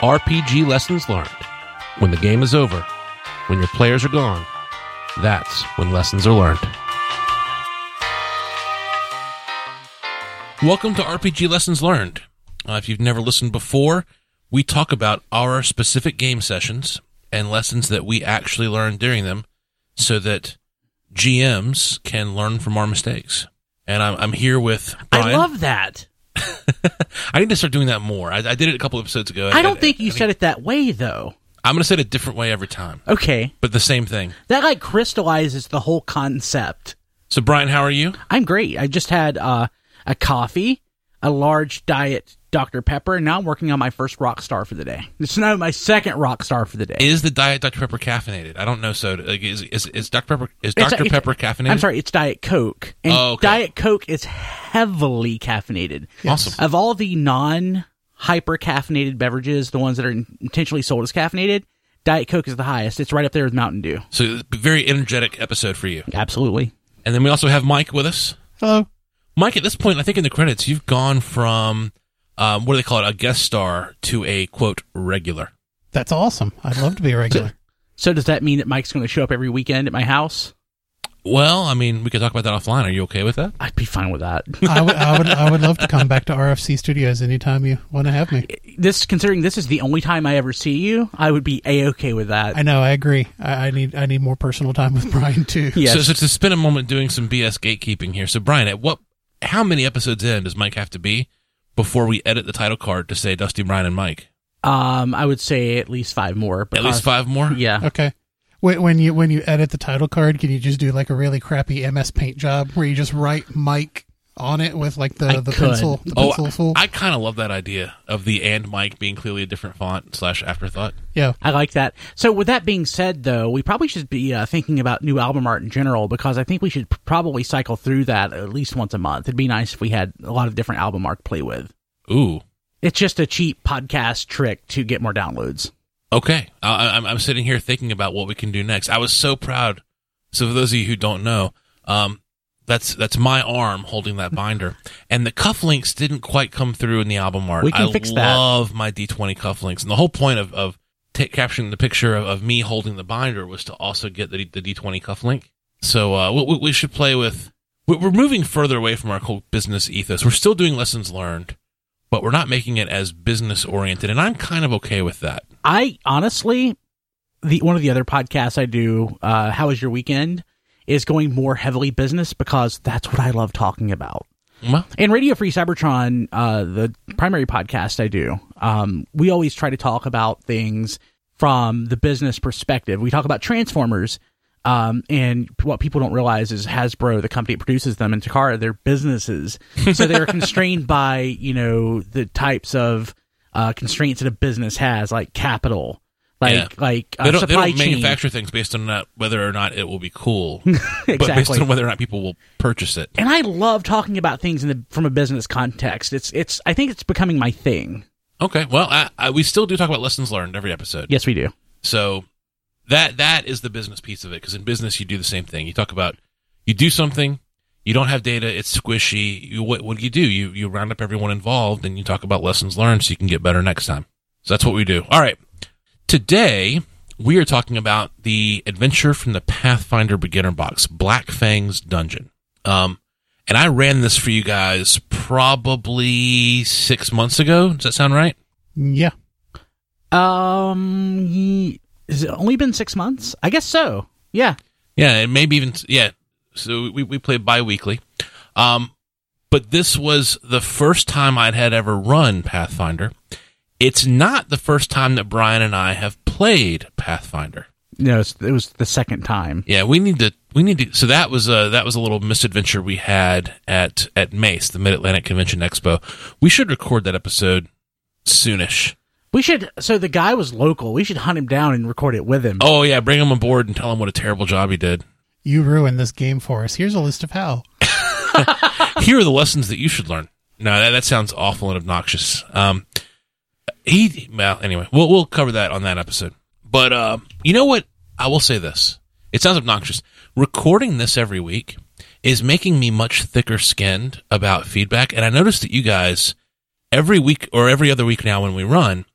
RPG Lessons Learned. When the game is over, when your players are gone, that's when lessons are learned. Welcome to RPG Lessons Learned. Uh, if you've never listened before, we talk about our specific game sessions and lessons that we actually learn during them so that GMs can learn from our mistakes. And I'm, I'm here with Brian. I love that. I need to start doing that more. I, I did it a couple episodes ago. I don't think you said it that way though. I'm going to say it a different way every time, Okay. but the same thing. That like crystallizes the whole concept. So, Brian, how are you? I'm great. I just had uh, a coffee, a large diet Dr. Pepper, and now I'm working on my first rock star for the day. It's now my second rock star for the day. Is the diet Dr Pepper caffeinated? I don't know. So, like, is is, is Dr Pepper is It's- Dr it's- Pepper caffeinated? I'm sorry, it's Diet Coke. And Oh, okay. Diet Coke is heavily caffeinated. Awesome. Of all the non hyper caffeinated beverages, the ones that are intentionally sold as caffeinated, Diet Coke is the highest. It's right up there with Mountain Dew. So, a very energetic episode for you. Absolutely. And then we also have Mike with us. Hello. Mike, at this point, I think in the credits, you've gone from um, what do they call it, a guest star to a quote regular. That's awesome. I'd love to be a regular. So does that mean that Mike's going to show up every weekend at my house? Well, I mean, we could talk about that offline. Are you okay with that? I'd be fine with that. I would, I would, I would love to come back to RFC Studios anytime you want to have me. this, considering this is the only time I ever see you, I would be a okay with that. I know. I agree. I, I need, I need more personal time with Brian too. yes. So, so to spend a moment doing some BS gatekeeping here. So, Brian, at what, how many episodes in does Mike have to be before we edit the title card to say Dusty, Brian, and Mike? um, I would say at least five more. At least five more. Yeah. Okay. When when you when you edit the title card, can you just do like a really crappy MS Paint job where you just write Mike on it with like I the, the could. pencil the Oh, pencil tool? I kind of love that idea of the and Mike being clearly a different font slash afterthought. yeah. I like that. So, with that being said, though, we probably should be uh, thinking about new album art in general because I think we should probably cycle through that at least once a month. It'd be nice if we had a lot of different album art to play with. Ooh, It's just a cheap podcast trick to get more downloads. Okay, I, I'm, I'm sitting here thinking about what we can do next. I was so proud. So for those of you who don't know, um, that's that's my arm holding that binder, and the cufflinks didn't quite come through in the album art. We can I fix that. love my D20 cufflinks, and the whole point of of ta capturing the picture of, of me holding the binder was to also get the the D20 cufflink. So uh, we, we should play with. we- We're moving further away from our whole business ethos. We're still doing lessons learned, but we're not making it as business oriented, and I'm kind of okay with that. I honestly, the one of the other podcasts I do, uh, "How was your weekend?" Is going more heavily business because that's what I love talking about. Well, And Radio Free Cybertron, uh, the primary podcast I do, um, we always try to talk about things from the business perspective. We talk about Transformers, um, and what people don't realize is Hasbro, the company that produces them, and Takara, they're businesses, so they're constrained by you know the types of uh, constraints that a business has, like capital, like Yeah. like uh, they don't, they don't chain. manufacture things based on not, whether or not it will be cool, but based on whether or not people will purchase it. and I love talking about things in the, from a business context. It's it's I think it's becoming my thing. Okay, well, I, I, we still do talk about lessons learned every episode. Yes, we do. So that that is the business piece of it. Because in business, you do the same thing. You talk about you do something, you don't have data, it's squishy. You, what what do you do? You you round up everyone involved and you talk about lessons learned so you can get better next time. So that's what we do. All right, today we are talking about the adventure from the Pathfinder beginner box, Black Fang's Dungeon. Um, and I ran this for you guys probably six months ago. Does that sound right? Yeah. Um, has it only been six months? I guess so. Yeah. Yeah, and maybe even yeah. So we we played bi-weekly. Um but this was the first time I'd had ever run Pathfinder. It's not the first time that Brian and I have played Pathfinder. No, it was the second time. Yeah, we need to we need to so that was a that was a little misadventure we had at at Mace, the Mid Atlantic Convention Expo. We should record that episode soonish. We should. So the guy was local. We should hunt him down and record it with him. Oh yeah, bring him aboard and tell him what a terrible job he did. You ruined this game for us. Here's a list of how. here are the lessons that you should learn. No, that, that sounds awful and obnoxious. Um, he, well, anyway, we'll, we'll cover that on that episode. But, uh, you know what? I will say this. It sounds obnoxious. Recording this every week is making me much thicker skinned about feedback. And I noticed that you guys, every week or every other week now when we run,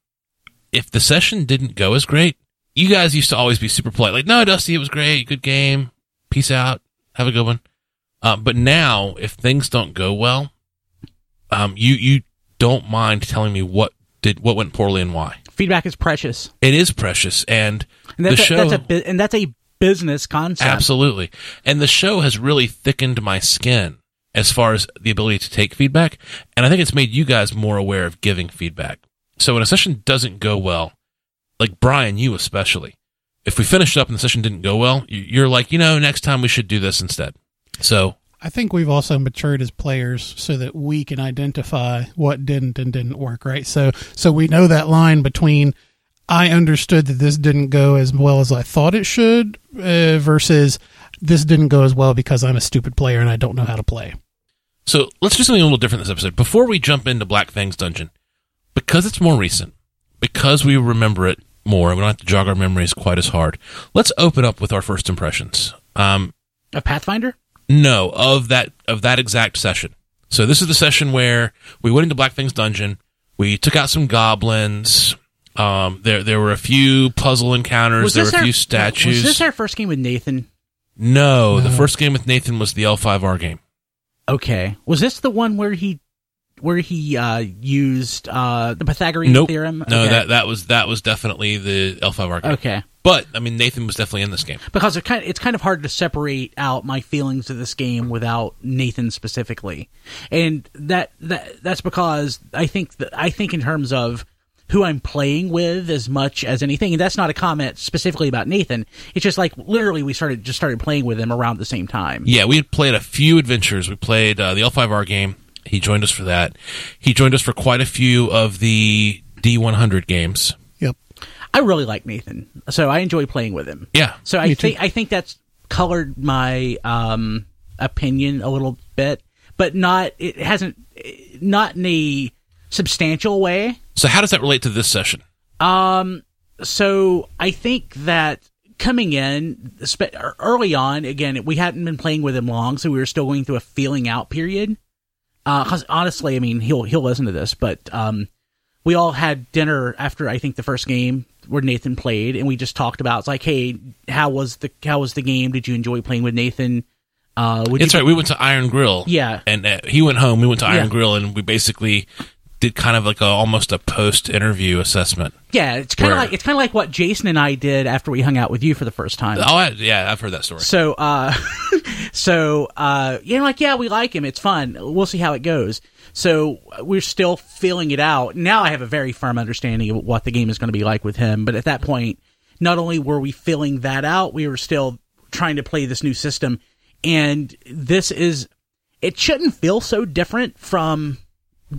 if the session didn't go as great, you guys used to always be super polite, like, "No, Dusty, it was great, good game, peace out, have a good one." Uh, but now, if things don't go well, um, you you don't mind telling me what did what went poorly and why. Feedback is precious, It is precious, and, and that's the a, show that's a and that's a business concept. absolutely, and the show has really thickened my skin as far as the ability to take feedback, and I think it's made you guys more aware of giving feedback. So when a session doesn't go well, like Brian, you especially, if we finished up and the session didn't go well, you- you're like, you know, next time we should do this instead. So I think we've also matured as players so that we can identify what didn't and didn't work, right? So so we know that line between I understood that this didn't go as well as I thought it should uh, versus this didn't go as well because I'm a stupid player and I don't know how to play. So let's do something a little different this episode. Before we jump into Black Fang's dungeon, because it's more recent, because we remember it more, and we don't have to jog our memories quite as hard. Let's open up with our first impressions. Um, A Pathfinder. No, of that of that exact session. So this is the session where we went into Black Fang's dungeon. We took out some goblins. Um, there there were a few puzzle encounters. there were a our, few statues. Was this our first game with Nathan? no, the first game with Nathan was the L5R game. Okay. Was this the one where he where he uh, used uh, the Pythagorean Nope. theorem? No, Okay. that that was that was definitely the L5R game. Okay. But I mean, Nathan was definitely in this game. Because it kind of, it's kind of hard to separate out my feelings of this game without Nathan specifically, and that that that's because I think that I think in terms of who I'm playing with as much as anything, and that's not a comment specifically about Nathan. It's just like literally we started just started playing with him around the same time. Yeah, we had played a few adventures. We played uh, the L5R game. He joined us for that. He joined us for quite a few of the D100 games. Yep. I really like Nathan, so I enjoy playing with him. Yeah, So I think I think that's colored my um, opinion a little bit, but not it hasn't not in a substantial way. So how does that relate to this session? Um, so I think that coming in spe- early on, again, we hadn't been playing with him long, so we were still going through a feeling out period. Because honestly, I mean, he'll he'll listen to this, but um, we all had dinner after I think the first game where Nathan played, and we just talked about it's like, hey, how was the how was the game? Did you enjoy playing with Nathan? Uh, you, right. We went to Iron Grill. Yeah. and uh, he went home. We went to Iron Yeah. Grill, and we basically did kind of like a almost a post interview assessment. Yeah, it's kind of like it's kind of like what Jason and I did after we hung out with you for the first time. Oh, I, yeah, I've heard that story. So, uh, so, uh, you know, like, yeah, we like him. It's fun. We'll see how it goes. So we're still feeling it out. Now I have a very firm understanding of what the game is going to be like with him. But at that point, not only were we filling that out, we were still trying to play this new system. And this is, it shouldn't feel so different from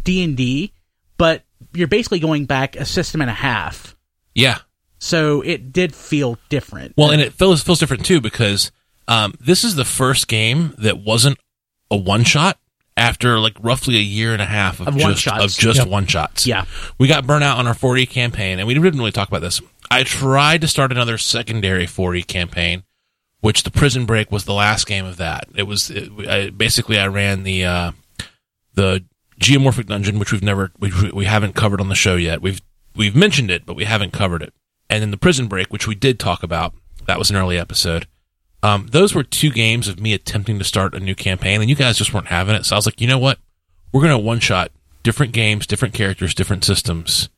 D and D, but you're basically going back a system and a half. Yeah. So it did feel different. Well, and it feels feels different too because um, this is the first game that wasn't a one shot after like roughly a year and a half of, Of just one-shots. of just Yep. one shots. Yeah. we got burnt out on our 4E campaign, and we didn't really talk about this. I tried to start another secondary 4E campaign, which the Prison Break was the last game of that. It was it, I, basically I ran the uh, the geomorphic dungeon, which we've never we we haven't covered on the show yet. We've we've mentioned it, but we haven't covered it. And then the Prison Break, which we did talk about, that was an early episode. Um, those were two games of me attempting to start a new campaign, and you guys just weren't having it. So I was like, you know what? We're gonna one shot different games, different characters, different systems,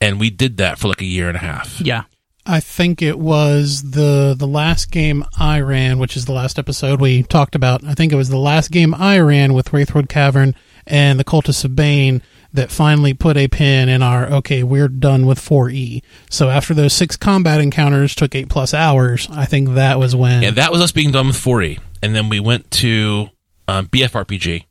and we did that for like a year and a half. yeah. I think it was the the last game I ran, which is the last episode we talked about. I think it was the last game I ran with Wraithwood Cavern and the Cultists of Bane that finally put a pin in our okay, we're done with 4E. So after those six combat encounters took eight plus hours, I think that was when Yeah, that was us being done with 4E, and then we went to um, BFRPG,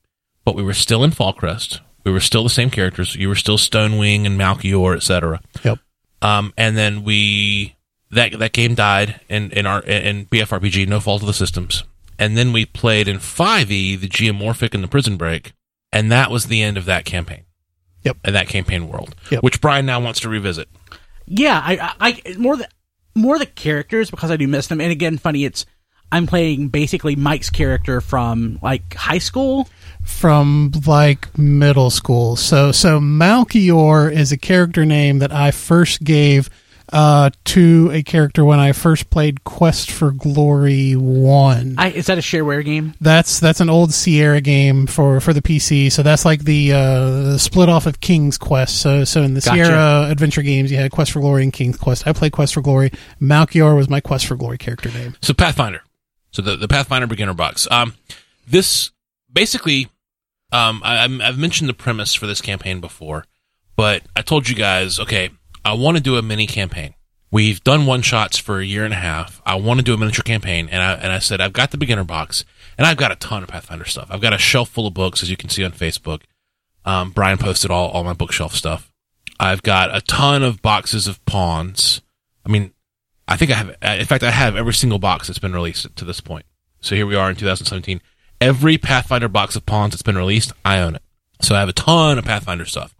but we were still in Fallcrest. We were still the same characters. You were still Stonewing and Malchior, etc. Yep. Um, and then we that that game died in in our in BFRPG, no fault of the systems. And then we played in 5e the Geomorphic and the Prison Break, and that was the end of that campaign. Yep. And that campaign world, Yep. which Brian now wants to revisit. Yeah, I, I, I more the more the characters because I do miss them. And again, funny, it's I'm playing basically Mike's character from like high school. from like middle school. So so Malchior is a character name that I first gave uh, to a character when I first played Quest for Glory One. I, is that a shareware game? That's that's an old Sierra game for, for the PC. So that's like the, uh, the split off of King's Quest. So so in the Gotcha. Sierra adventure games, you had Quest for Glory and King's Quest. I played Quest for Glory. Malchior was my Quest for Glory character name. So Pathfinder. So the, the Pathfinder beginner box. Um, this basically, um, I, I've mentioned the premise for this campaign before, but I told you guys, okay, I want to do a mini campaign. We've done one shots for a year and a half. I want to do a miniature campaign, and I and I said I've got the beginner box, and I've got a ton of Pathfinder stuff. I've got a shelf full of books, as you can see on Facebook. Um, Brian posted all all my bookshelf stuff. I've got a ton of boxes of pawns. I mean, I think I have. In fact, I have every single box that's been released to this point. So here we are in 2017. Every Pathfinder box of pawns that's been released, I own it. So I have a ton of Pathfinder stuff.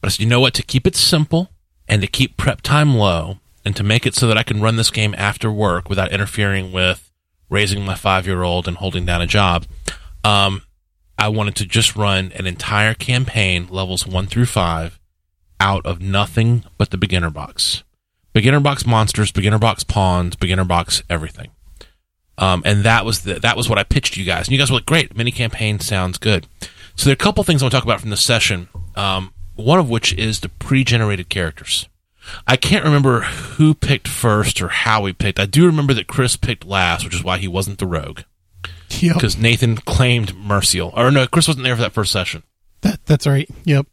But I said, you know what? To keep it simple and to keep prep time low and to make it so that I can run this game after work without interfering with raising my five year old and holding down a job, um, I wanted to just run an entire campaign, levels one through five, out of nothing but the beginner box beginner box monsters, beginner box pawns, beginner box everything. Um, and that was the, that was what I pitched you guys. And you guys were like, great, mini campaign sounds good. So there are a couple things I want to talk about from the session. Um, one of which is the pre-generated characters. I can't remember who picked first or how we picked. I do remember that Chris picked last, which is why he wasn't the rogue Yep, because Nathan claimed Mercial. Or no, Chris wasn't there for that first session. that, that's right. Yep.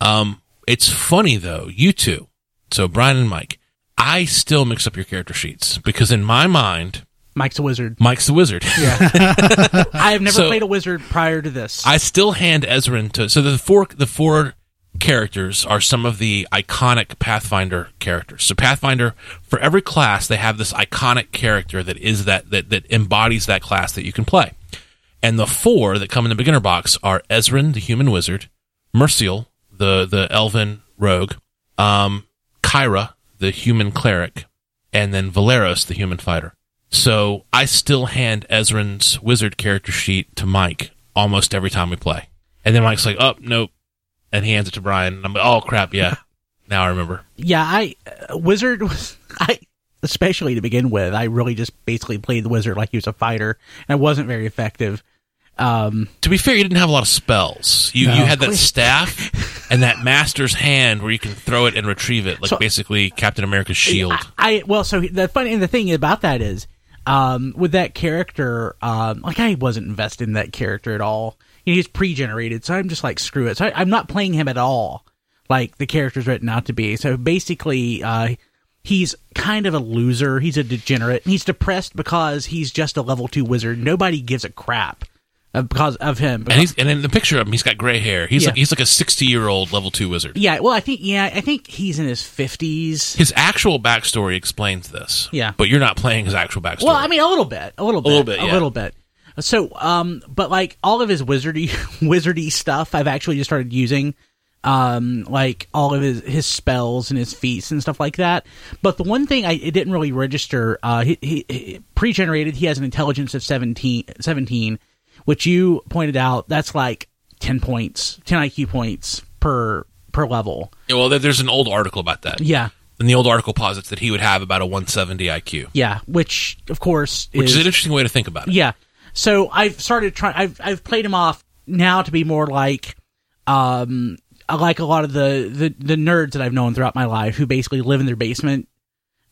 Um, it's funny though, you two, so Brian and Mike, I still mix up your character sheets because in my mind, Mike's a wizard. Mike's the wizard. Yeah. I have never So- played a wizard prior to this. I still hand Ezren to. So the four the four characters are some of the iconic Pathfinder characters. So Pathfinder, for every class, they have this iconic character that is that that that embodies that class that you can play. And the four that come in the beginner box are Ezren, the human wizard, Mercial, the the elven rogue, um, Kyra, the human cleric, and then Valeros, the human fighter. So I still hand Ezren's wizard character sheet to Mike almost every time we play. And then Mike's like, oh, nope. And he hands it to Brian. And I'm like, oh, crap, yeah. now I remember. yeah, I uh, wizard was I especially to begin with. I really just basically played the wizard like he was a fighter, and I wasn't very effective. Um, To be fair, you didn't have a lot of spells. You, No. you had that staff and that master's hand where you can throw it and retrieve it, like So- basically Captain America's shield. I, I well, so the funny and the thing about that is, um, with that character, um, like I wasn't invested in that character at all. You know, he's pre-generated, so I'm just like screw it. So I, I'm not playing him at all, like the character's written out to be. So basically, uh, he's kind of a loser. He's a degenerate. He's depressed because he's just a level two wizard. Nobody gives a crap because of him. and he's and in the picture of him, he's got gray hair. He's Yeah. like he's like a sixty year old level two wizard. yeah, well, I think yeah, I think he's in his fifties. His actual backstory explains this. Yeah. but you're not playing his actual backstory. Well, I mean, a little bit, a little bit, little bit, a yeah. little bit. So, um, but like all of his wizardy, wizardy stuff, I've actually just started using, um, like all of his his spells and his feats and stuff like that. But the one thing I it didn't really register, uh, he, he, he pre-generated, he has an intelligence of 17, 17, which you pointed out. That's like ten points, ten IQ points per per level. Yeah, well, there's an old article about that. Yeah, And the old article posits that he would have about a 170 IQ, yeah. Which of course which is is an interesting way to think about it. Yeah. So I've started trying. I've I've played him off now to be more like, um, like a lot of the the the nerds that I've known throughout my life who basically live in their basement.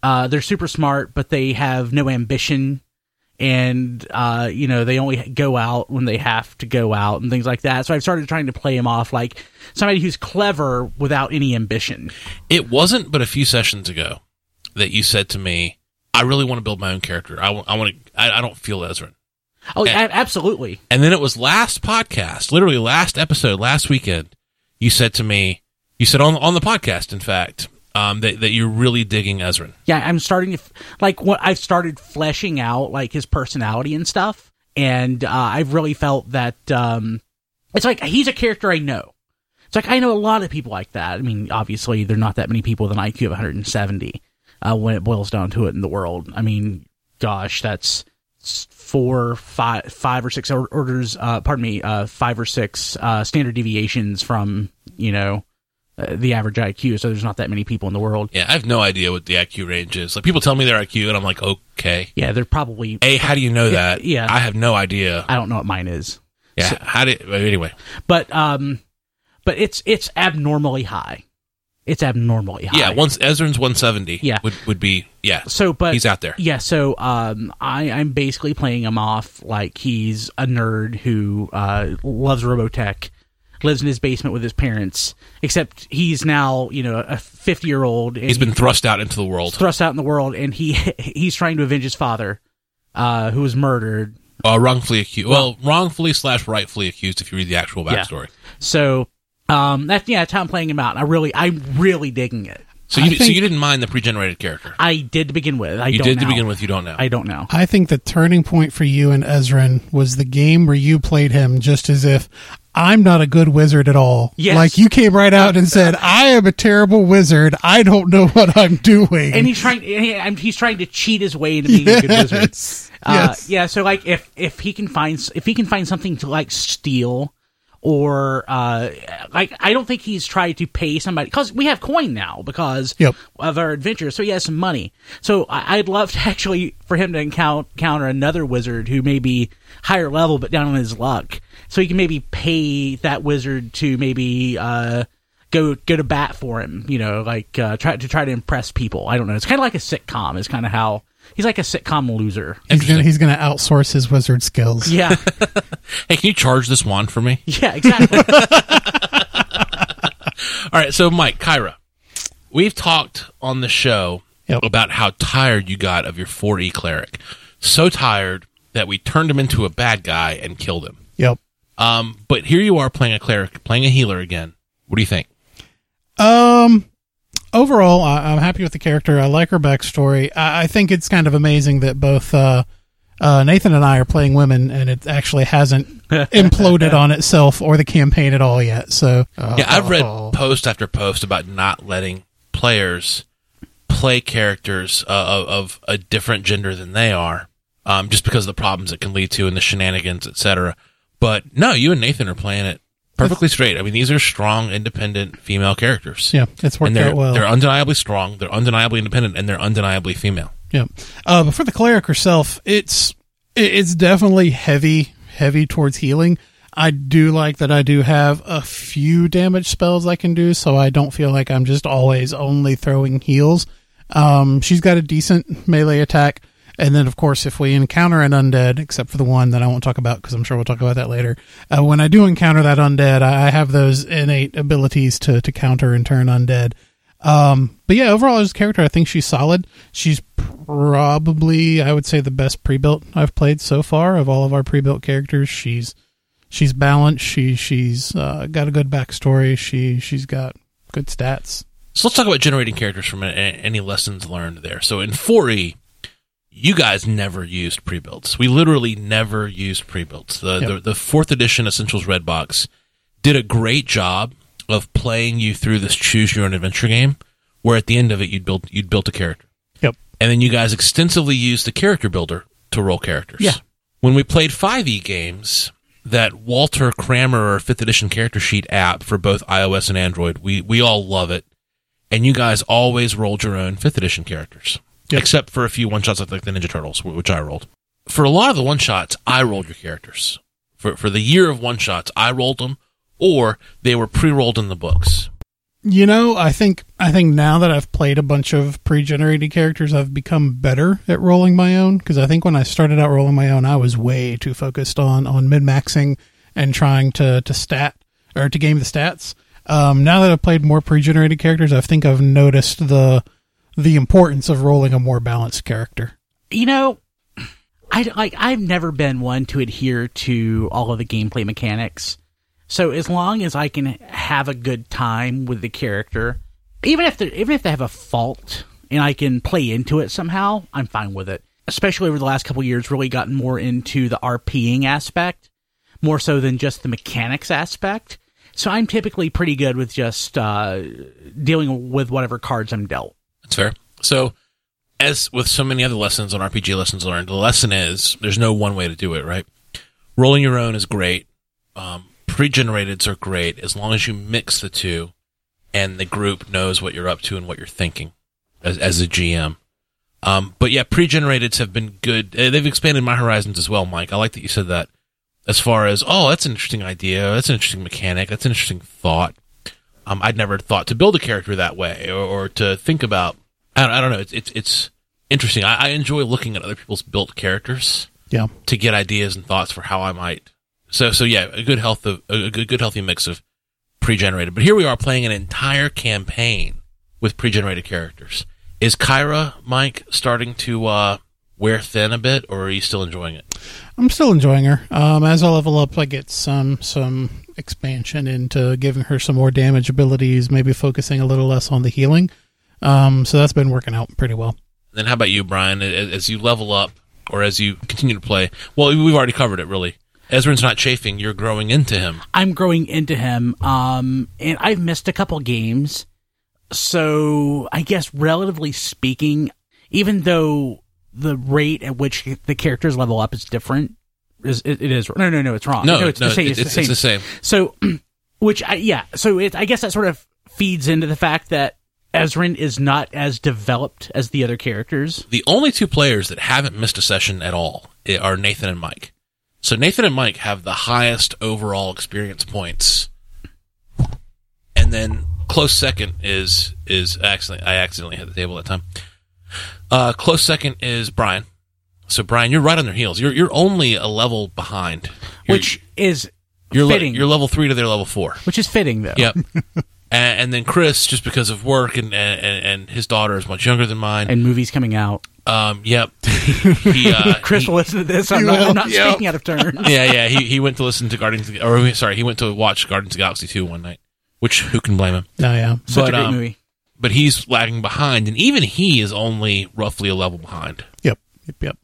Uh, they're super smart, but they have no ambition, and uh, you know they only go out when they have to go out and things like that. So I've started trying to play him off like somebody who's clever without any ambition. It wasn't but a few sessions ago that you said to me, "I really want to build my own character. I want. I want to. I, I don't feel Ezren." Oh, And- absolutely. And then it was last podcast, literally last episode, last weekend. You said to me, you said on on the podcast, in fact, um, that that you're really digging Ezren. yeah, I'm starting to f- like what I've started fleshing out like his personality and stuff, and uh, I've really felt that um, it's like he's a character I know. It's like I know a lot of people like that. I mean, obviously there are not that many people with an IQ of 170 uh, when it boils down to it in the world. I mean, gosh, that's four, five, five or six orders. Uh, pardon me, uh, five or six uh, standard deviations from you know uh, the average IQ. So there's not that many people in the world. Yeah, I have no idea what the IQ range is. Like people tell me their IQ, and I'm like, okay. Yeah, they're probably. A, how do you know that? yeah. I have no idea. I don't know what mine is, Yeah, how did? Anyway, but um, but it's it's abnormally high. It's abnormally high. yeah. Once Ezren's 170, Yeah. would would be yeah. So, but He's out there. Yeah, so um, I I'm basically playing him off like he's a nerd who uh, loves Robotech, lives in his basement with his parents. Except he's now you know a 50 year old. He's been thrust out into the world, thrust out in the world, and he he's trying to avenge his father, uh, who was murdered. uh, wrongfully accused. Well, wrongfully slash rightfully accused. If you read the actual Yeah. backstory. So um, that's yeah, that's how I'm playing him out. I really I'm really digging it. So you I so you didn't mind the pre-generated character. I did to begin with. I you don't did to begin with. You don't know. I don't know. I think the turning point for you and Ezren was the game where you played him just as if I'm not a good wizard at all. Yes. Like you came right out and said, I am a terrible wizard. I don't know what I'm doing. and he's trying. And he, I'm- he's trying to cheat his way into being a good wizard. yes. Uh, yes. Yeah. So like, if if he can find if he can find something to like steal, or uh, like I don't think he's tried to pay somebody because we have coin now because Yep. of our adventure. So he has some money. So I, I'd love to actually for him to encounter counter another wizard who may be higher level but down on his luck. So he can maybe pay that wizard to maybe. Uh, Go go to bat for him, you know, like uh, try to try to impress people. I don't know. It's kind of like a sitcom. Is kind of how he's like a sitcom loser. He's gonna, he's gonna outsource his wizard skills. Yeah, hey, can you charge this wand for me? yeah, exactly. All right. So Mike, Kyra, we've talked on the show Yep. about how tired you got of your 4E cleric. So tired that we turned him into a bad guy and killed him. Yep. Um, but here you are playing a cleric, playing a healer again. What do you think? Um, overall, I, I'm happy with the character. I like her backstory. I, I think it's kind of amazing that both uh, uh, Nathan and I are playing women, and it actually hasn't imploded on itself or the campaign at all yet. So, uh, Yeah, I've read post after post about not letting players play characters uh, of, of a different gender than they are, um, just because of the problems it can lead to and the shenanigans, etc. But no, you and Nathan are playing it perfectly straight. I mean, these are strong, independent female characters. Yeah, it's worked out well. they're undeniably strong, they're undeniably independent, and they're undeniably female. Yeah. Uh, but for the cleric herself, it's it's definitely heavy, heavy towards healing. I do like that I do have a few damage spells I can do, so I don't feel like I'm just always only throwing heals. Um, she's got a decent melee attack. And then, of course, if we encounter an undead, except for the one that I won't talk about because I'm sure we'll talk about that later. Uh, when I do encounter that undead, I have those innate abilities to, to counter and turn undead. Um, but yeah, overall as a character, I think she's solid. She's probably, I would say, the best pre-built I've played so far of all of our pre-built characters. She's she's balanced. She she's uh, got a good backstory. She she's got good stats. So let's talk about generating characters from any lessons learned there. So in 4E, you guys never used pre-builds. We literally never used pre-builds. The, Yep. the the fourth edition Essentials Red Box did a great job of playing you through this choose your own adventure game, where at the end of it you'd build you'd built a character, Yep. and then you guys extensively used the character builder to roll characters. Yeah. When we played 5e games, that Walter Kammerer fifth edition character sheet app for both iOS and Android, we we all love it and you guys always rolled your own fifth edition characters, Yep. except for a few one shots like the Ninja Turtles, which I rolled. For a lot of the one shots, I rolled your characters. For for the year of one shots, I rolled them, or they were pre rolled in the books. You know, I think I think now that I've played a bunch of pre-generated characters, I've become better at rolling my own. Because I think when I started out rolling my own, I was way too focused on on min maxing and trying to to stat or to game the stats. Um, now that I've played more pre-generated characters, I think I've noticed the the importance of rolling a more balanced character. you know, I like I've never been one to adhere to all of the gameplay mechanics. So as long as I can have a good time with the character, even if they even if they have a fault and I can play into it somehow, I'm fine with it. Especially over the last couple years, really gotten more into the RPing aspect, more so than just the mechanics aspect. So I'm typically pretty good with just uh, dealing with whatever cards I'm dealt. That's fair. So as with so many other lessons on RPG lessons learned, the lesson is there's no one way to do it, right? Rolling your own is great. Um, pre-generateds are great as long as you mix the two and the group knows what you're up to and what you're thinking as, as a GM. Um, but yeah, pre-generateds have been good. Uh, They've expanded my horizons as well, Mike. I like that you said that. As far as, oh, that's an interesting idea. That's an interesting mechanic. That's an interesting thought. Um, I'd never thought to build a character that way or, or to think about. I don't, I don't know. It's, it's, it's interesting. I, I enjoy looking at other people's built characters Yeah. to get ideas and thoughts for how I might. So, so yeah, a good health of, a good, good healthy mix of pre-generated. But here we are playing an entire campaign with pre-generated characters. Is Kyra, Mike, starting to, uh, wear thin a bit or are you still enjoying it? I'm still enjoying her. Um, as I level up, I get some some expansion into giving her some more damage abilities, maybe focusing a little less on the healing. Um, so that's been working out pretty well. Then how about you, Brian? As as you level up or as you continue to play, well, we've already covered it really. Ezren's not chafing, you're growing into him. I'm growing into him, um, and I've missed a couple games. So I guess, relatively speaking, even though the rate at which the characters level up is different, is it, it is no, no, no, it's wrong. No, it's the same. it's, It's, the same. it's the same. So, which I, yeah, so it, I guess that sort of feeds into the fact that Ezren is not as developed as the other characters. The only two players that haven't missed a session at all are Nathan and Mike. So Nathan and Mike have the highest overall experience points, and then close second is is accidentally I accidentally hit the table that time. Uh, close second is Brian. So Brian, you're right on their heels. You're you're only a level behind, You're- which is you're le- you're level three to their level four. which is fitting though. Yep. and, and then Chris, just because of work and, and and his daughter is much younger than mine. And movies coming out. Um, yep. He, uh, Chris he- will listen to this. I'm not, I'm not Yeah. speaking out of turn. yeah, yeah. He he went to listen to Guardians, of the, or sorry, he went to watch Guardians of the Galaxy two one night. Which who can blame him? Oh yeah. Such But, a great um, movie. But he's lagging behind, and even he is only roughly a level behind. Yep. Yep. Yep.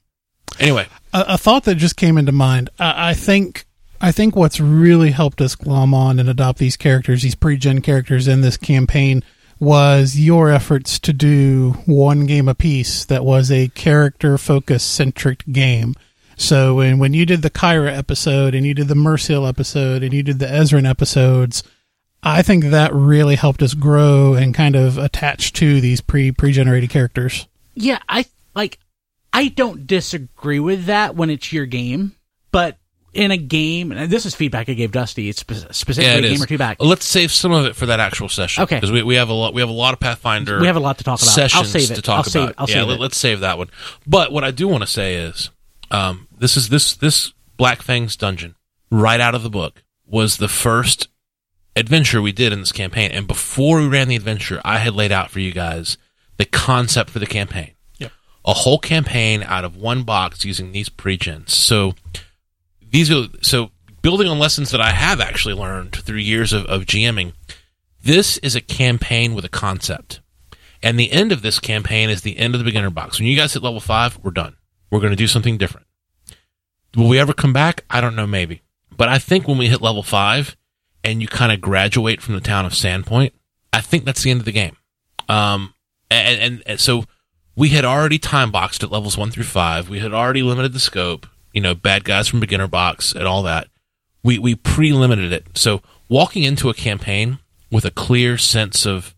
Anyway, a, a thought that just came into mind. I, I think I think what's really helped us glom on and adopt these characters, these pre-gen characters in this campaign, was your efforts to do one game apiece that was a character focus centric game. So when when you did the Kyra episode and you did the Merciel episode and you did the Ezren episodes, I think that really helped us grow and kind of attach to these pre pre generated characters. Yeah, I like. I don't disagree with that when it's your game, but in a game, and this is feedback I gave Dusty. It's spe- specifically yeah, a game is. or two back. Let's save some of it for that actual session. Okay. because we, we have a lot we have a lot of Pathfinder. We have a lot to talk about. I'll save it. to talk I'll save- about. I'll yeah, save let, us save that one. But what I do want to say is, um, this is this this Black Fangs dungeon right out of the book was the first adventure we did in this campaign, and before we ran the adventure, I had laid out for you guys the concept for the campaign. Yep. A whole campaign out of one box using these pre-gens. So these are so building on lessons that I have actually learned through years of, of GMing. This is a campaign with a concept. And the end of this campaign is the end of the beginner box. When you guys hit level five, we're done. We're going to do something different. Will we ever come back? I don't know, maybe. But I think when we hit level five and you kind of graduate from the town of Sandpoint, I think that's the end of the game. Um, and, and, and so we had already time boxed at levels one through five. We had already limited the scope, you know, bad guys from beginner box and all that. We, we pre-limited it. So walking into a campaign with a clear sense of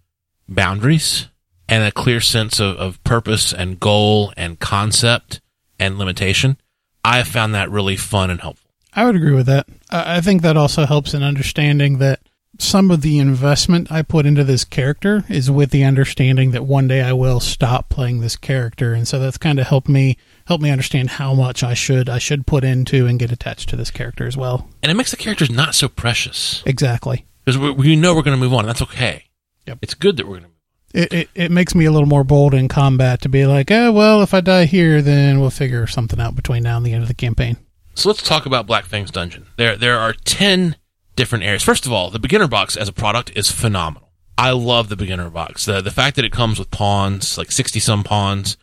boundaries and a clear sense of, of purpose and goal and concept and limitation, I have found that really fun and helpful. I would agree with that. I think that also helps in understanding that some of the investment I put into this character is with the understanding that one day I will stop playing this character, and so that's kind of helped me help me understand how much I should I should put into and get attached to this character as well. And it makes the characters not so precious Exactly. because we, we know we're going to move on. That's okay. Yep. It's good that we're going to move It, it it makes me a little more bold in combat to be like, oh well, if I die here, then we'll figure something out between now and the end of the campaign. So let's talk about Black Fang's Dungeon. There, there are 10 different areas. First of all, the beginner box as a product is phenomenal. I love the beginner box. The, the fact that it comes with pawns, like 60 some pawns,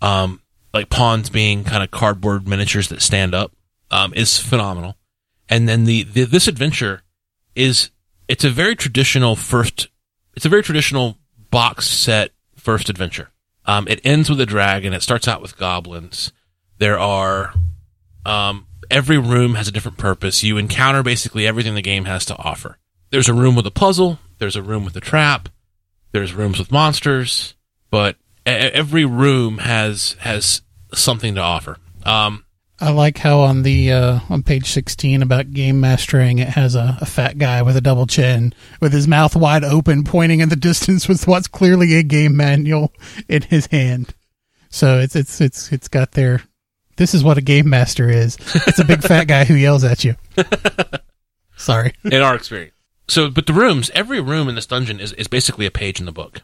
um, like pawns being kind of cardboard miniatures that stand up, um, is phenomenal. And then the, the, this adventure is, it's a very traditional first, it's a very traditional box set first adventure. Um, it ends with a dragon. It starts out with goblins. There are, um, every room has a different purpose. You encounter basically everything the game has to offer. There's a room with a puzzle. There's a room with a trap. There's rooms with monsters, but every room has has something to offer. Um, I like how on the uh, on page sixteen about game mastering, it has a, a fat guy with a double chin with his mouth wide open, pointing in the distance with what's clearly a game manual in his hand. So it's it's it's it's got their. This is what a game master is. It's a big fat guy who yells at you. Sorry. in our experience. So, but the rooms, every room in this dungeon is, is basically a page in the book.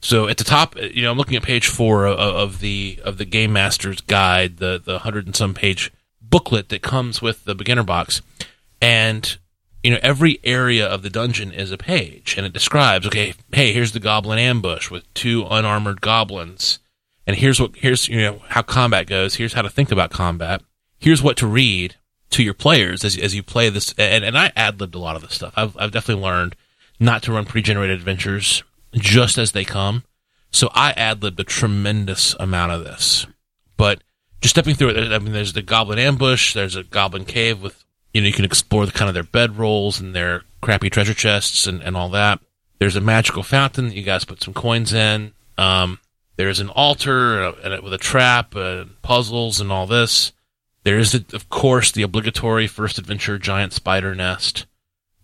So at the top, uh, you know, I'm looking at page four of, of the of the game master's guide, the the hundred and some page booklet that comes with the beginner box, and you know every area of the dungeon is a page, and it describes, okay, hey, here's the goblin ambush with two unarmored goblins, and here's what here's you know how combat goes. Here's how to think about combat. Here's what to read to your players as as you play this. And, and I ad libbed a lot of this stuff. I've I've definitely learned not to run pre generated adventures just as they come. So I ad libbed a tremendous amount of this. But just stepping through it, I mean, there's the goblin ambush. There's a goblin cave with you know you can explore the kind of their bedrolls and their crappy treasure chests and, and all that. There's a magical fountain that you guys put some coins in. Um, there's an altar and a, and a, with a trap, and puzzles, and all this. There is, of course, the obligatory first adventure giant spider nest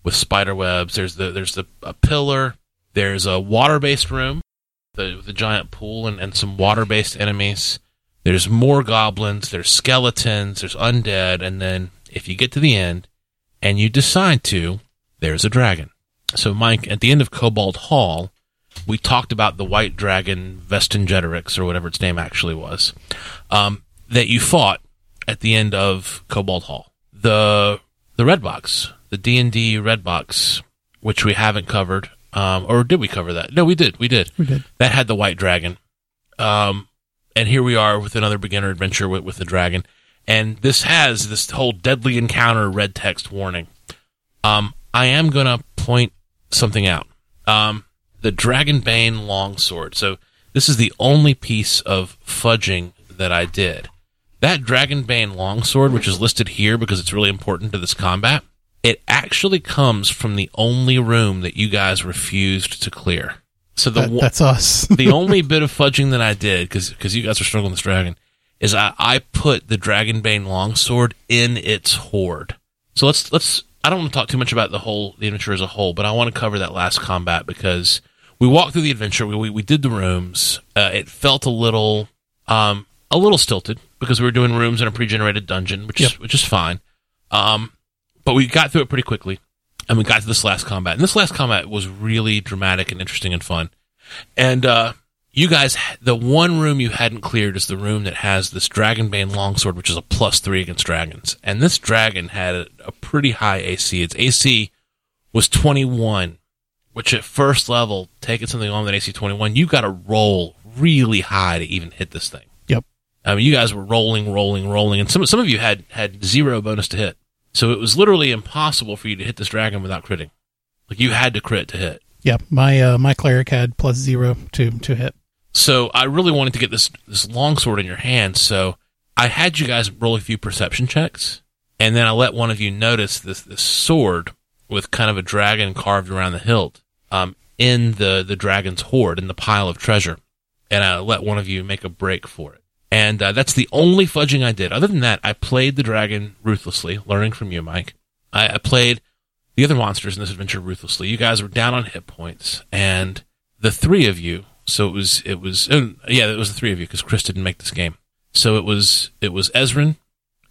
with spider webs. There's the there's the a pillar. There's a water based room, the the giant pool and, and some water based enemies. There's more goblins. There's skeletons. There's undead, and then if you get to the end and you decide to, there's a dragon. So, Mike, at the end of Cobalt Hall, we talked about the white dragon Vestingetorix, or whatever its name actually was, um, that you fought at the end of Cobalt Hall. The the red box, the D and D red box, which we haven't covered, um, or did we cover that? No, we did. We did. We did. That had the white dragon. Um, and here we are with another beginner adventure with, with the dragon. And this has this whole deadly encounter red text warning. Um, I am going to point something out. Um, the Dragonbane longsword. So this is the only piece of fudging that I did. That Dragonbane longsword, which is listed here because it's really important to this combat, it actually comes from the only room that you guys refused to clear. So the That- one- that's us. the only bit of fudging that I did, because you guys are struggling with this dragon, is I, I put the Dragonbane longsword in its hoard. So let's let's. I don't want to talk too much about the whole the adventure as a whole, but I want to cover that last combat because we walked through the adventure. We we, we did the rooms. Uh, it felt a little um a little stilted because we were doing rooms in a pre-generated dungeon, which is which is fine. Um, but we got through it pretty quickly, and we got to this last combat. And this last combat was really dramatic and interesting and fun. And uh, you guys, the one room you hadn't cleared is the room that has this Dragonbane longsword, which is a plus three against dragons. And this dragon had a, a pretty high AC. Its AC was 21, which at first level, taking something on that AC 21, you got to roll really high to even hit this thing. Yep. I mean, you guys were rolling, rolling, rolling, and some some of you had had zero bonus to hit. So it was literally impossible for you to hit this dragon without critting. Like you had to crit to hit. Yeah, My uh, my cleric had plus zero to to hit. So I really wanted to get this this longsword in your hand. So I had you guys roll a few perception checks, and then I let one of you notice this this sword with kind of a dragon carved around the hilt um, in the the dragon's hoard in the pile of treasure, and I let one of you make a break for it. And uh, that's the only fudging I did. Other than that, I played the dragon ruthlessly, learning from you, Mike. I, I played the other monsters in this adventure ruthlessly. You guys were down on hit points, and the three of you. So it was it was oh, yeah, it was the three of you because Chris didn't make this game. So it was it was Ezren,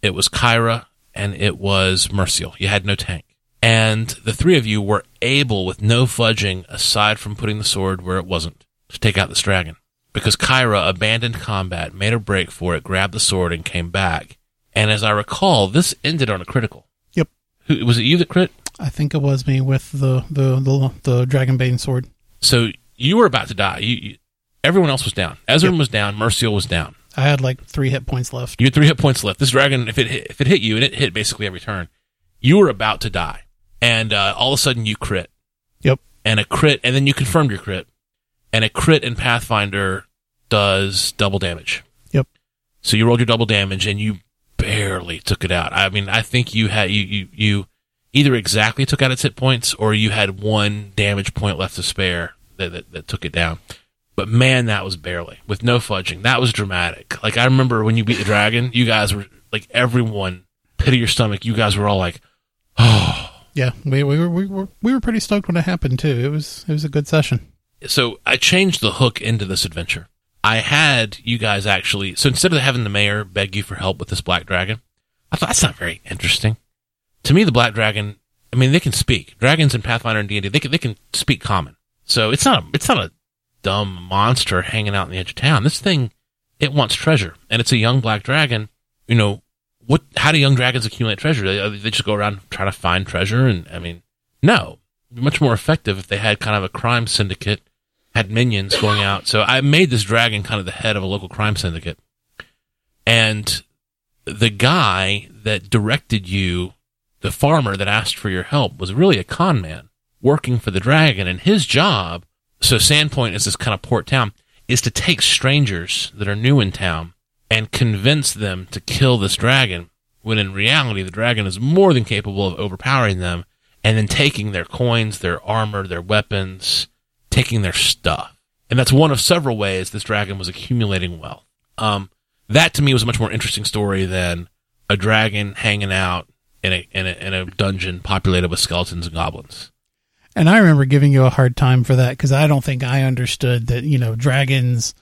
it was Kyra, and it was Mercial. You had no tank, and the three of you were able, with no fudging, aside from putting the sword where it wasn't, to take out this dragon. Because Kyra abandoned combat, made a break for it, grabbed the sword, and came back. And as I recall, this ended on a critical. Yep. Who, was it you that crit? I think it was me with the the the, the Dragonbane sword. So you were about to die. You, you everyone else was down. Ezra Yep. was down. Mercial was down. I had like three hit points left. You had three hit points left. This dragon, if it hit, if it hit you, and it hit basically every turn, you were about to die, and uh, all of a sudden you crit. Yep. And a crit, and then you confirmed your crit, and a crit in Pathfinder does double damage. Yep. So you rolled your double damage and you barely took it out. I mean, I think you had you you, you either exactly took out its hit points or you had one damage point left to spare that, that, that took it down. But man, that was barely with no fudging. That was dramatic. Like I remember when you beat the dragon, you guys were like everyone pity your stomach. You guys were all like, oh. Yeah, we, we were we were we were pretty stoked when it happened too. It was it was a good session. So I changed the hook into this adventure. I had you guys actually. So instead of having the mayor beg you for help with this black dragon, I thought that's not very interesting. To me, the black dragon. I mean, they can speak. Dragons in Pathfinder and D and D, they can they can speak common. So it's not a it's not a dumb monster hanging out on the edge of town. This thing, it wants treasure, and it's a young black dragon. You know what? How do young dragons accumulate treasure? They, uh, they just go around trying to find treasure, and I mean, no, much more effective if they had kind of a crime syndicate, had minions going out. So I made this dragon kind of the head of a local crime syndicate, and the guy that directed you, the farmer that asked for your help, was really a con man working for the dragon, and his job so Sandpoint is this kind of port town, is to take strangers that are new in town and convince them to kill this dragon, when in reality the dragon is more than capable of overpowering them and then taking their coins, their armor, their weapons, taking their stuff. And that's one of several ways this dragon was accumulating wealth. Um, that to me was a much more interesting story than a dragon hanging out in a, in a, in a dungeon populated with skeletons and goblins. And I remember giving you a hard time for that because I don't think I understood that you know dragons,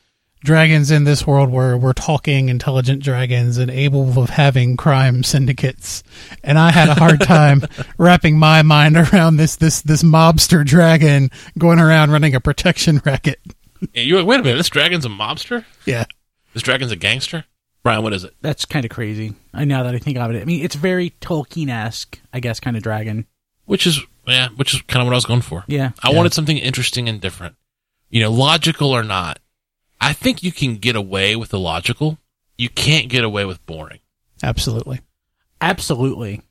dragons in this world were were talking intelligent dragons and able of having crime syndicates, and I had a hard time wrapping my mind around this this this mobster dragon going around running a protection racket. Yeah, you wait a minute. This dragon's a mobster. Yeah, This dragon's a gangster. Brian, what is it? That's kind of crazy. I now that I think of it, I mean, it's very Tolkien esque, I guess, kind of dragon. Which is yeah, which is kind of what I was going for. Yeah. I Yeah. wanted something interesting and different. You know, logical or not. I think you can get away with the logical. You can't get away with boring. absolutely. Absolutely.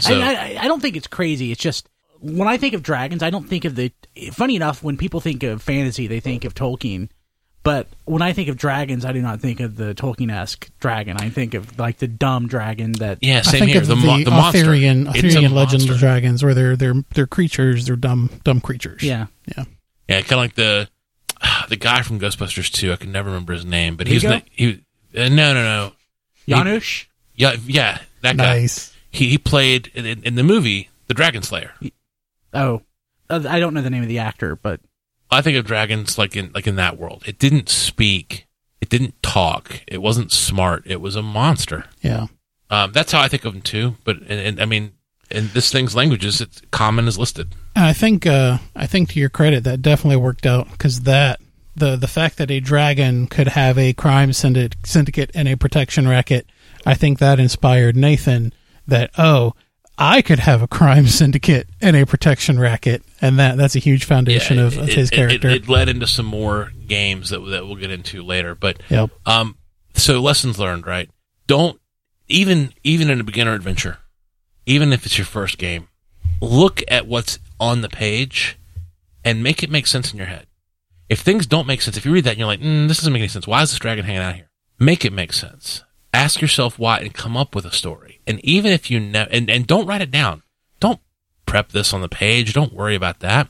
So and I, I don't think it's crazy. It's just when I think of dragons, I don't think of the. Funny enough, when people think of fantasy, they think of Tolkien. But when I think of dragons, I do not think of the Tolkien esque dragon. I think of like the dumb dragon that. yeah, I same think here. of The, the, mo- the monster. Arthurian It's Arthurian legend monster. of dragons, where they're they're they're creatures, they're dumb dumb creatures. Yeah. yeah. Yeah, kind of like the the guy from Ghostbusters 2. I can never remember his name, but he was Vigo? the, he. Uh, no, no, no. Janosz? Yeah, yeah, that guy. Nice. He he played in, in the movie The Dragon Slayer. Oh. Uh, I don't know the name of the actor, but I think of dragons like in like in that world. It didn't speak. It didn't talk. It wasn't smart. It was a monster. Yeah. Um, that's how I think of them too. But and, and I mean, in this thing's languages, it's common is listed. I think uh, I think to your credit that definitely worked out because that the the fact that a dragon could have a crime syndicate, and a protection racket, I think that inspired Nathan that oh I could have a crime syndicate and a protection racket, and that that's a huge foundation Yeah, of, of it- his character. It, it led into some more games that that we'll get into later. But yep. um, so lessons learned, right? Don't even even in a beginner adventure, even if it's your first game, look at what's on the page and make it make sense in your head. If things don't make sense, if you read that and you're like, mm, this doesn't make any sense. Why is this dragon hanging out here? Make it make sense. Ask yourself why and come up with a story. And even if you know, and, and don't write it down. Don't prep this on the page. Don't worry about that.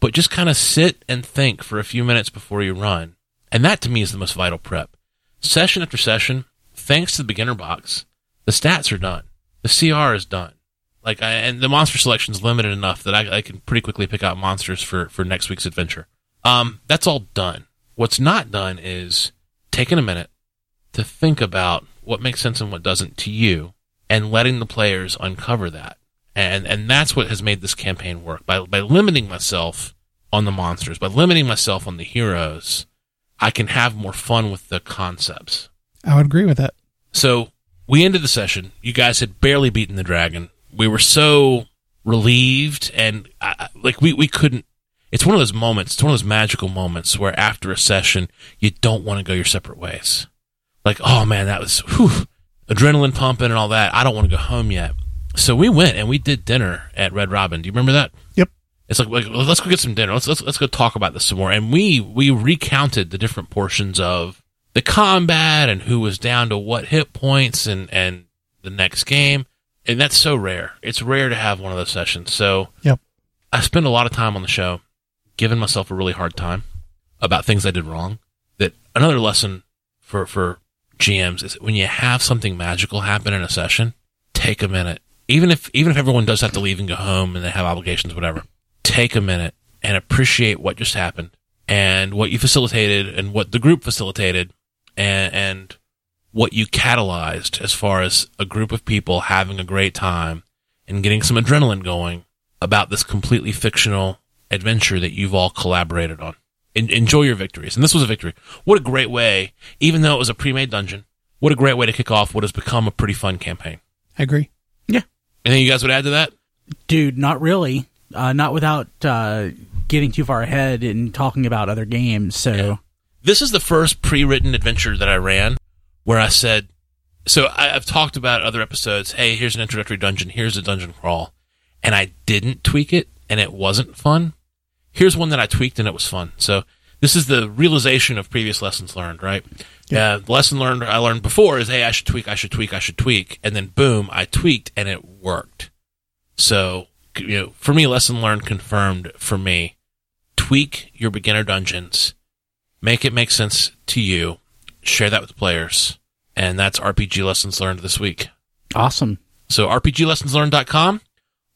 But just kind of sit and think for a few minutes before you run. And that to me is the most vital prep. Session after session, thanks to the beginner box, the stats are done. The CR is done. Like, I, and the monster selection is limited enough that I, I can pretty quickly pick out monsters for, for next week's adventure. Um, that's all done. What's not done is taking a minute to think about what makes sense and what doesn't to you and letting the players uncover that. And, and that's what has made this campaign work by, by limiting myself on the monsters, by limiting myself on the heroes. I can have more fun with the concepts. I would agree with that. So we ended the session. You guys had barely beaten the dragon. We were so relieved and I, like we, we couldn't. It's one of those moments. It's one of those magical moments where after a session, you don't want to go your separate ways. Like, oh man, that was whew, adrenaline pumping and all that. I don't want to go home yet. So we went and we did dinner at Red Robin. Do you remember that? Yep. It's like, like let's go get some dinner. Let's let's let's go talk about this some more. And we we recounted the different portions of the combat and who was down to what hit points and and the next game. And that's so rare. It's rare to have one of those sessions. So Yep. I spend a lot of time on the show giving myself a really hard time about things I did wrong. That another lesson for for GMs is when you have something magical happen in a session, take a minute. Even if even if everyone does have to leave and go home and they have obligations, whatever, take a minute and appreciate what just happened and what you facilitated and what the group facilitated and and what you catalyzed as far as a group of people having a great time and getting some adrenaline going about this completely fictional adventure that you've all collaborated on. En- enjoy your victories. And this was a victory. What a great way, even though it was a pre-made dungeon, what a great way to kick off what has become a pretty fun campaign. I agree. Yeah. Anything you guys would add to that? Dude, not really. Uh, not without uh, getting too far ahead and talking about other games. So, Yeah. This is the first pre-written adventure that I ran where I said, so I, I've talked about other episodes. Hey, here's an introductory dungeon. Here's a dungeon crawl. And I didn't tweak it and it wasn't fun. Here's one that I tweaked and it was fun. So this is the realization of previous lessons learned, right? Yeah. Uh, the lesson learned I learned before is, hey, I should tweak, I should tweak, I should tweak. And then boom, I tweaked and it worked. So, you know, for me, lesson learned confirmed for me. Tweak your beginner dungeons make it make sense to you, share that with the players. And that's RPG lessons learned this week. awesome. So rpglessonslearned.com,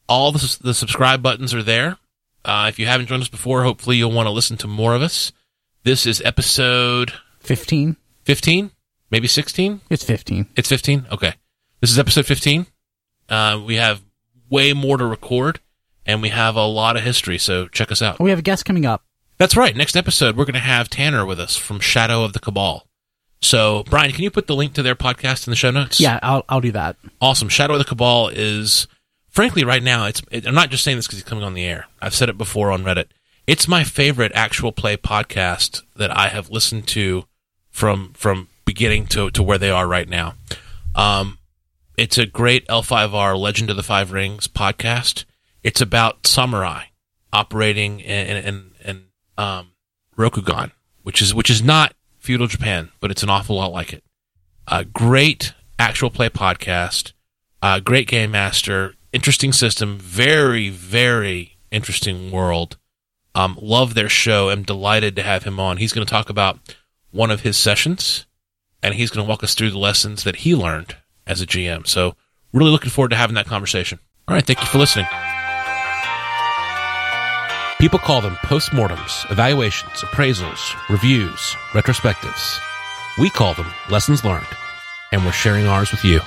all the, the subscribe buttons are there. Uh, if you haven't joined us before, hopefully you'll want to listen to more of us. This is episode 15? 15, maybe 16. It's 15. It's 15. Okay. This is episode 15. Uh, we have way more to record and we have a lot of history. So check us out. We have a guest coming up. That's right. Next episode, we're going to have Tanner with us from Shadow of the Cabal. So, Brian, can you put the link to their podcast in the show notes? Yeah, I'll, I'll do that. Awesome. Shadow of the Cabal is, frankly, right now, it's. It, I'm not just saying this because he's coming on the air. I've said it before on Reddit. It's my favorite actual play podcast that I have listened to from from beginning to to where they are right now. Um, it's a great L5R Legend of the Five Rings podcast. It's about samurai operating in in, in um, Rokugan, which is which is not feudal Japan, but it's an awful lot like it. A great actual play podcast, a great game master, interesting system, very very interesting world. Um, love their show. I'm delighted to have him on. He's going to talk about one of his sessions, and he's going to walk us through the lessons that he learned as a GM. So, really looking forward to having that conversation. All right, thank you for listening. People call them postmortems, evaluations, appraisals, reviews, retrospectives. We call them lessons learned, and we're sharing ours with you.